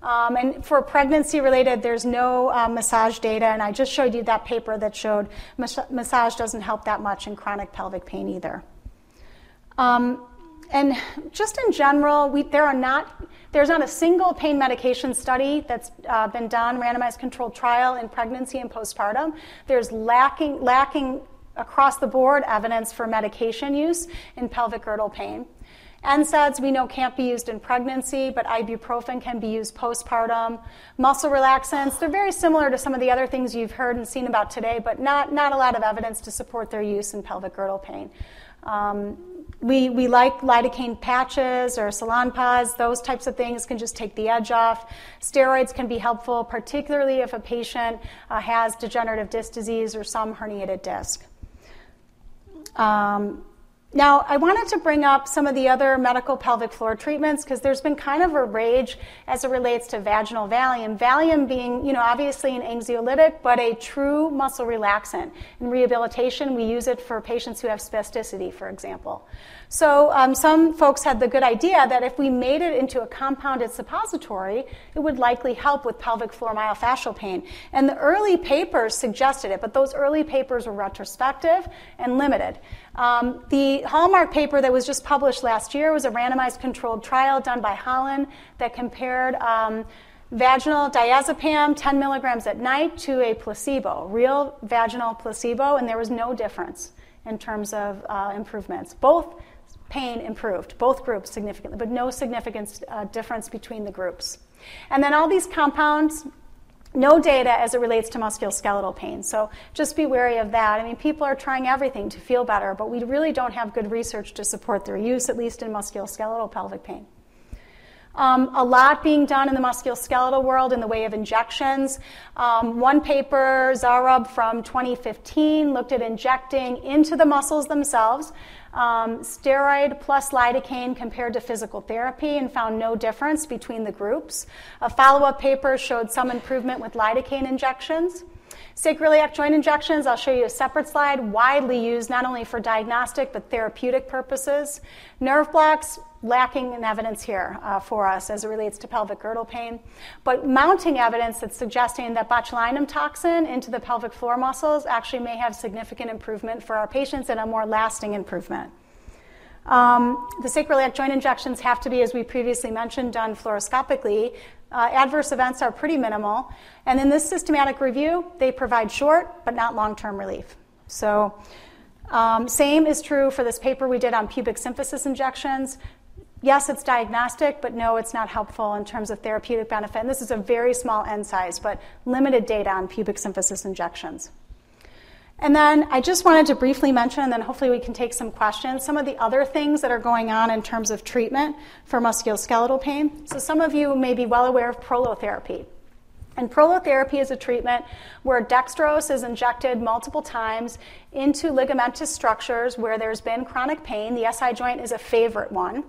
Speaker 1: Um, and for pregnancy related, there's no uh, massage data, and I just showed you that paper that showed mas- massage doesn't help that much in chronic pelvic pain either. Um, and just in general, we, there are not, there's not a single pain medication study that's uh, been done, randomized controlled trial in pregnancy and postpartum. There's lacking, lacking across the board evidence for medication use in pelvic girdle pain. NSAIDs we know can't be used in pregnancy, but ibuprofen can be used postpartum. Muscle relaxants, they're very similar to some of the other things you've heard and seen about today, but not, not a lot of evidence to support their use in pelvic girdle pain. Um, we, we like lidocaine patches or Salonpas, those types of things can just take the edge off. Steroids can be helpful, particularly if a patient uh, has degenerative disc disease or some herniated disc. Um, Now, I wanted to bring up some of the other medical pelvic floor treatments because there's been kind of a rage as it relates to vaginal Valium. Valium being, you know, obviously an anxiolytic, but a true muscle relaxant. In rehabilitation, we use it for patients who have spasticity, for example. So um, some folks had the good idea that if we made it into a compounded suppository, it would likely help with pelvic floor myofascial pain. And the early papers suggested it, but those early papers were retrospective and limited. Um, the Hallmark paper that was just published last year was a randomized controlled trial done by Holland that compared um, vaginal diazepam 10 milligrams at night to a placebo, real vaginal placebo, and there was no difference in terms of uh, improvements. Both pain improved, both groups significantly, but no significant uh, difference between the groups. And then all these compounds, no data as it relates to musculoskeletal pain. So just be wary of that. I mean, people are trying everything to feel better, but we really don't have good research to support their use, at least in musculoskeletal pelvic pain. Um, a lot being done in the musculoskeletal world in the way of injections. Um, one paper, Zoorob from 2015, looked at injecting into the muscles themselves um, steroid plus lidocaine compared to physical therapy and found no difference between the groups. A follow up paper showed some improvement with lidocaine injections. Sacroiliac joint injections, I'll show you a separate slide, widely used not only for diagnostic but therapeutic purposes. Nerve blocks, lacking in evidence here uh, for us as it relates to pelvic girdle pain, but mounting evidence that's suggesting that botulinum toxin into the pelvic floor muscles actually may have significant improvement for our patients and a more lasting improvement. Um, the sacroiliac joint injections have to be, as we previously mentioned, done fluoroscopically. Uh, adverse events are pretty minimal. And in this systematic review, they provide short but not long term relief. So, um, same is true for this paper we did on pubic symphysis injections yes, it's diagnostic, but no, it's not helpful in terms of therapeutic benefit. And this is a very small n size, but limited data on pubic symphysis injections. And then I just wanted to briefly mention, and then hopefully we can take some questions, some of the other things that are going on in terms of treatment for musculoskeletal pain. So some of you may be well aware of prolotherapy. And prolotherapy is a treatment where dextrose is injected multiple times into ligamentous structures where there's been chronic pain. The SI joint is a favorite one.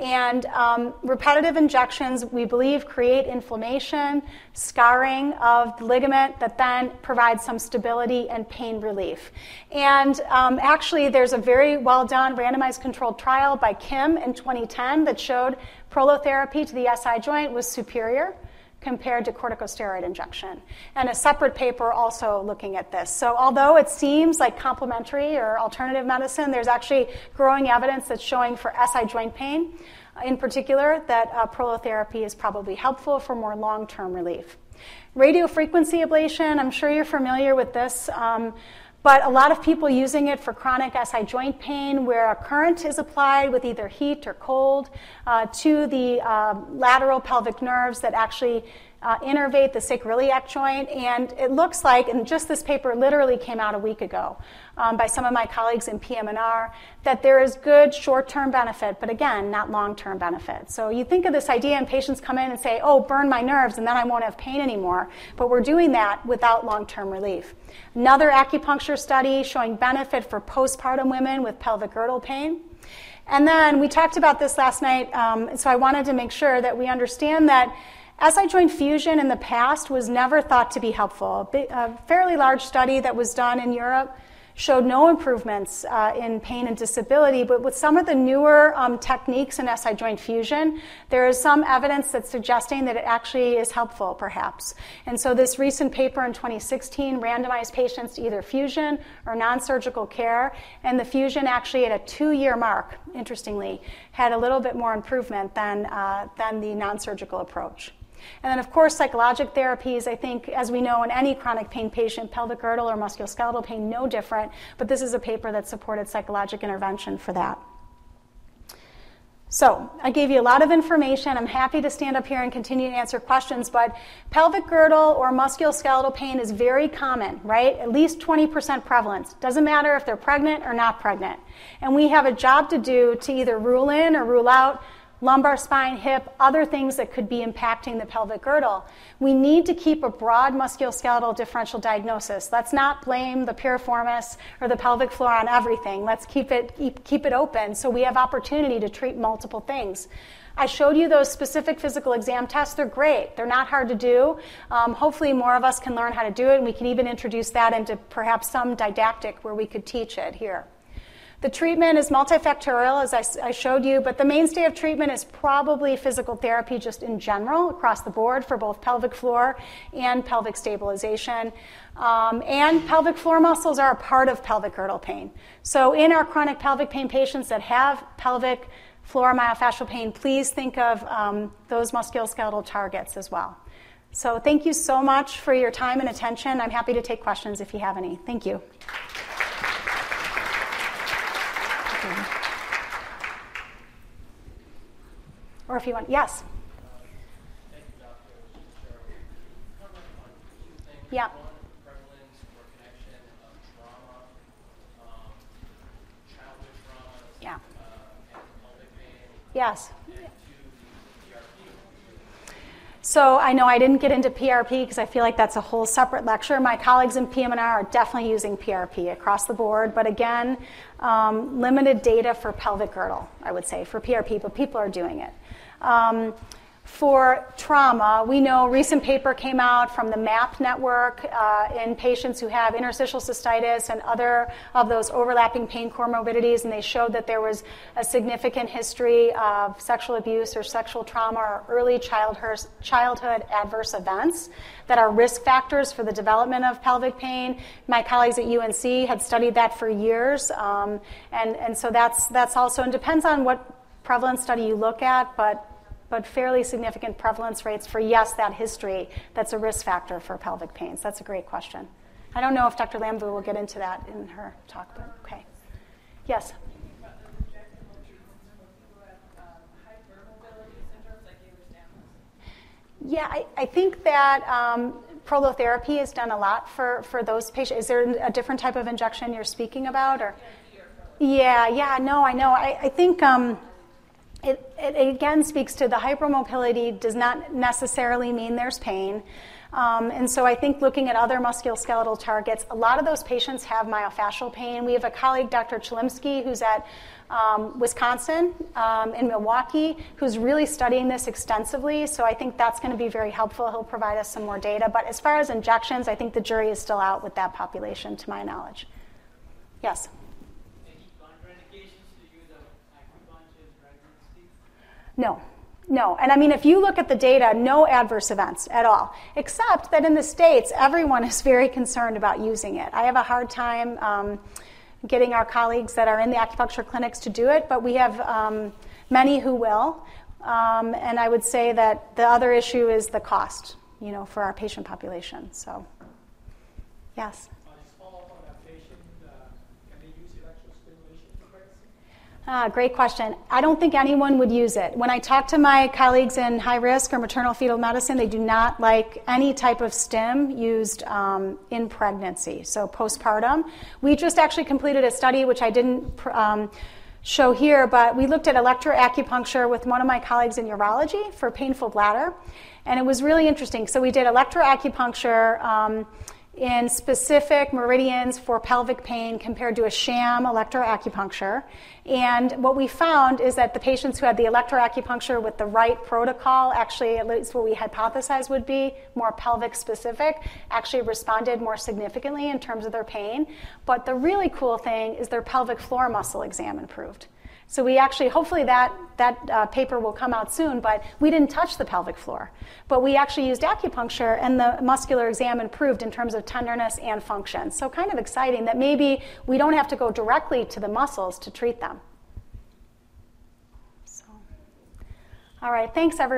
Speaker 1: And um, repetitive injections, we believe, create inflammation, scarring of the ligament that then provides some stability and pain relief. And um, actually, there's a very well done randomized controlled trial by Kim in 2010 that showed prolotherapy to the SI joint was superior compared to corticosteroid injection. And a separate paper also looking at this. So, although it seems like complementary or alternative medicine, there's actually growing evidence that's showing for SI joint pain, in particular, that uh, prolotherapy is probably helpful for more long term relief. Radiofrequency ablation, I'm sure you're familiar with this. Um, but a lot of people using it for chronic SI joint pain where a current is applied with either heat or cold uh, to the uh, lateral pelvic nerves that actually uh, innervate the sacroiliac joint. And it looks like, and just this paper literally came out a week ago um, by some of my colleagues in PM&R, that there is good short-term benefit, but again, not long-term benefit. So you think of this idea and patients come in and say, oh, burn my nerves and then I won't have pain anymore. But we're doing that without long-term relief. Another acupuncture study showing benefit for postpartum women with pelvic girdle pain. And then we talked about this last night, um, so I wanted to make sure that we understand that SI joint fusion in the past was never thought to be helpful. A fairly large study that was done in Europe showed no improvements uh, in pain and disability, but with some of the newer um, techniques in SI joint fusion, there is some evidence that's suggesting that it actually is helpful, perhaps. And so, this recent paper in 2016 randomized patients to either fusion or non surgical care, and the fusion actually at a two year mark, interestingly, had a little bit more improvement than, uh, than the non surgical approach. And then, of course, psychologic therapies, I think, as we know in any chronic pain patient, pelvic girdle or musculoskeletal pain, no different, but this is a paper that supported psychologic intervention for that. So, I gave you a lot of information. I'm happy to stand up here and continue to answer questions, but pelvic girdle or musculoskeletal pain is very common, right? At least 20% prevalence. Doesn't matter if they're pregnant or not pregnant. And we have a job to do to either rule in or rule out lumbar spine, hip, other things that could be impacting the pelvic girdle. We need to keep a broad musculoskeletal differential diagnosis. Let's not blame the piriformis or the pelvic floor on everything. Let's keep it, keep it open so we have opportunity to treat multiple things. I showed you those specific physical exam tests. They're great. They're not hard to do. Um, hopefully, more of us can learn how to do it, and we can even introduce that into perhaps some didactic where we could teach it here. The treatment is multifactorial, as I, I, showed you, but the mainstay of treatment is probably physical therapy just in general across the board for both pelvic floor and pelvic stabilization. Um, and pelvic floor muscles are a part of pelvic girdle pain. So, in our chronic pelvic pain patients that have pelvic floor myofascial pain, please think of um, those musculoskeletal targets as well. So, thank you so much for your time and attention. I'm happy to take questions if you have any. Thank you. Or if you want, yes. Yeah. Yes. So I know I didn't get into PRP because I feel like that's a whole separate lecture. My colleagues in PM&R are definitely using PRP across the board, but again, um, limited data for pelvic girdle, I would say, for PRP, but people are doing it. Um, for trauma, we know a recent paper came out from the MAPP network uh, in patients who have interstitial cystitis and other of those overlapping pain comorbidities, and they showed that there was a significant history of sexual abuse or sexual trauma or early childhood, childhood adverse events that are risk factors for the development of pelvic pain. My colleagues at UNC had studied that for years, um, and, and so that's, that's also, and depends on what prevalence study you look at, but, but fairly significant prevalence rates for, yes, that history that's a risk factor for pelvic pains. That's a great question. I don't know if Dr. Lambu will get into that in her talk, but okay. Yes? Yeah, I, I think that um, prolotherapy has done a lot for, for those patients. Is there a different type of injection you're speaking about? or? Yeah, yeah, no, I know. I, I think um, it, it, again speaks to the hypermobility does not necessarily mean there's pain. Um, and so I think looking at other musculoskeletal targets, a lot of those patients have myofascial pain. We have a colleague, Dr. Chelimsky, who's at um, Wisconsin um, in Milwaukee, who's really studying this extensively. So I think that's going to be very helpful. He'll provide us some more data. But as far as injections, I think the jury is still out with that population, to my knowledge. Yes. No, no. And I mean, if you look at the data, no adverse events at all, except that in the States, everyone is very concerned about using it. I have a hard time um, getting our colleagues that are in the acupuncture clinics to do it, but we have um, many who will. Um, and I would say that the other issue is the cost, you know, for our patient population. So, yes. Ah, great question. I don't think anyone would use it. When I talk to my colleagues in high risk or maternal fetal medicine, they do not like any type of stim used um, in pregnancy, so postpartum. We just actually completed a study, which I didn't um, show here, but we looked at electroacupuncture with one of my colleagues in urology for painful bladder, and it was really interesting. So we did electroacupuncture. Um, in specific meridians for pelvic pain compared to a sham electroacupuncture. And what we found is that the patients who had the electroacupuncture with the right protocol, actually, at least what we hypothesized would be more pelvic specific, actually responded more significantly in terms of their pain. But the really cool thing is their pelvic floor muscle exam improved. So we actually, hopefully that, that uh, paper will come out soon, but we didn't touch the pelvic floor. But we actually used acupuncture and the muscular exam improved in terms of tenderness and function. So kind of exciting that maybe we don't have to go directly to the muscles to treat them. So, all right, thanks everyone.